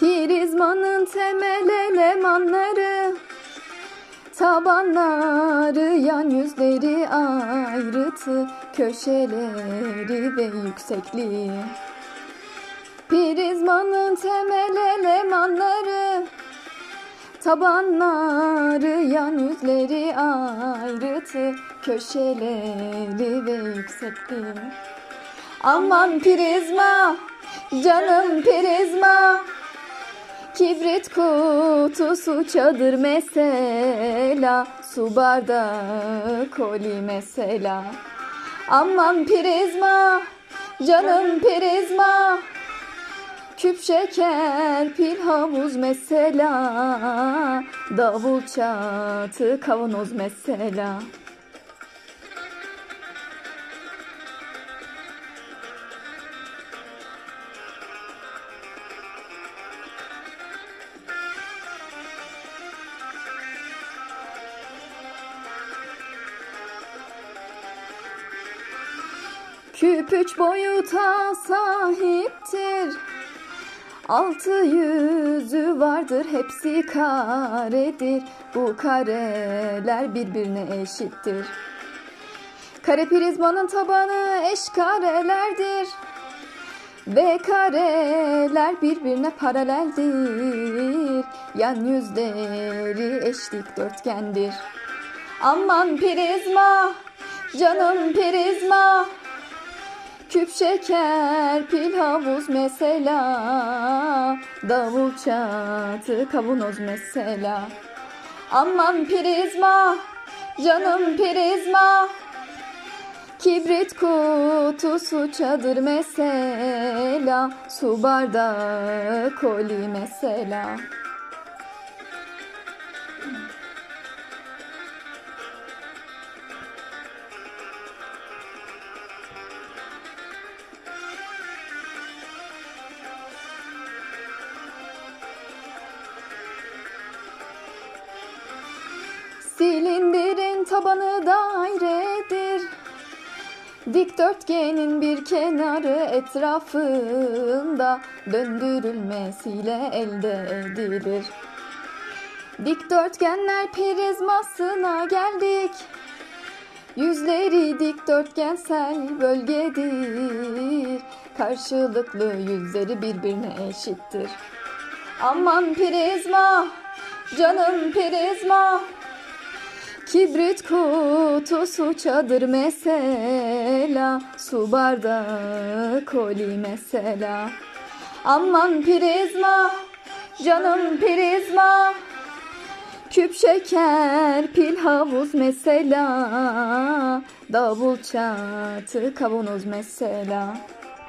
Prizmanın temel elemanları Tabanları, yan yüzleri, ayrıtı, köşeleri ve yüksekliği. Prizmanın temel elemanları Tabanları, yan yüzleri, ayrıtı, köşeleri ve yüksekliği. Aman prizma, canım prizma. Kibrit kutusu çadır mesela Su bardağı koli mesela. Aman prizma canım prizma Küp şeker pil havuz mesela Davul çatı kavanoz mesela Küp üç boyuta sahiptir. Altı yüzü vardır hepsi karedir. Bu kareler birbirine eşittir. Kare prizmanın tabanı eş karelerdir. Ve kareler birbirine paraleldir. Yan yüzleri eş dikdörtgendir. Aman prizma, canım prizma. Küp şeker, pil havuz mesela. Davul çatı, kavanoz mesela. Aman prizma, canım prizma. Kibrit kutusu çadır mesela. Su bardağı koli mesela tabanı dairedir. Dikdörtgenin bir kenarı etrafında döndürülmesiyle elde edilir. Dikdörtgenler prizmasına geldik. Yüzleri dikdörtgensel bölgedir. Karşılıklı yüzleri birbirine eşittir. Aman prizma, canım prizma. Kibrit kutusu çadır mesela Su bardağı koli mesela. Aman prizma canım prizma Küp şeker pil havuz mesela Davul çatı kavanoz mesela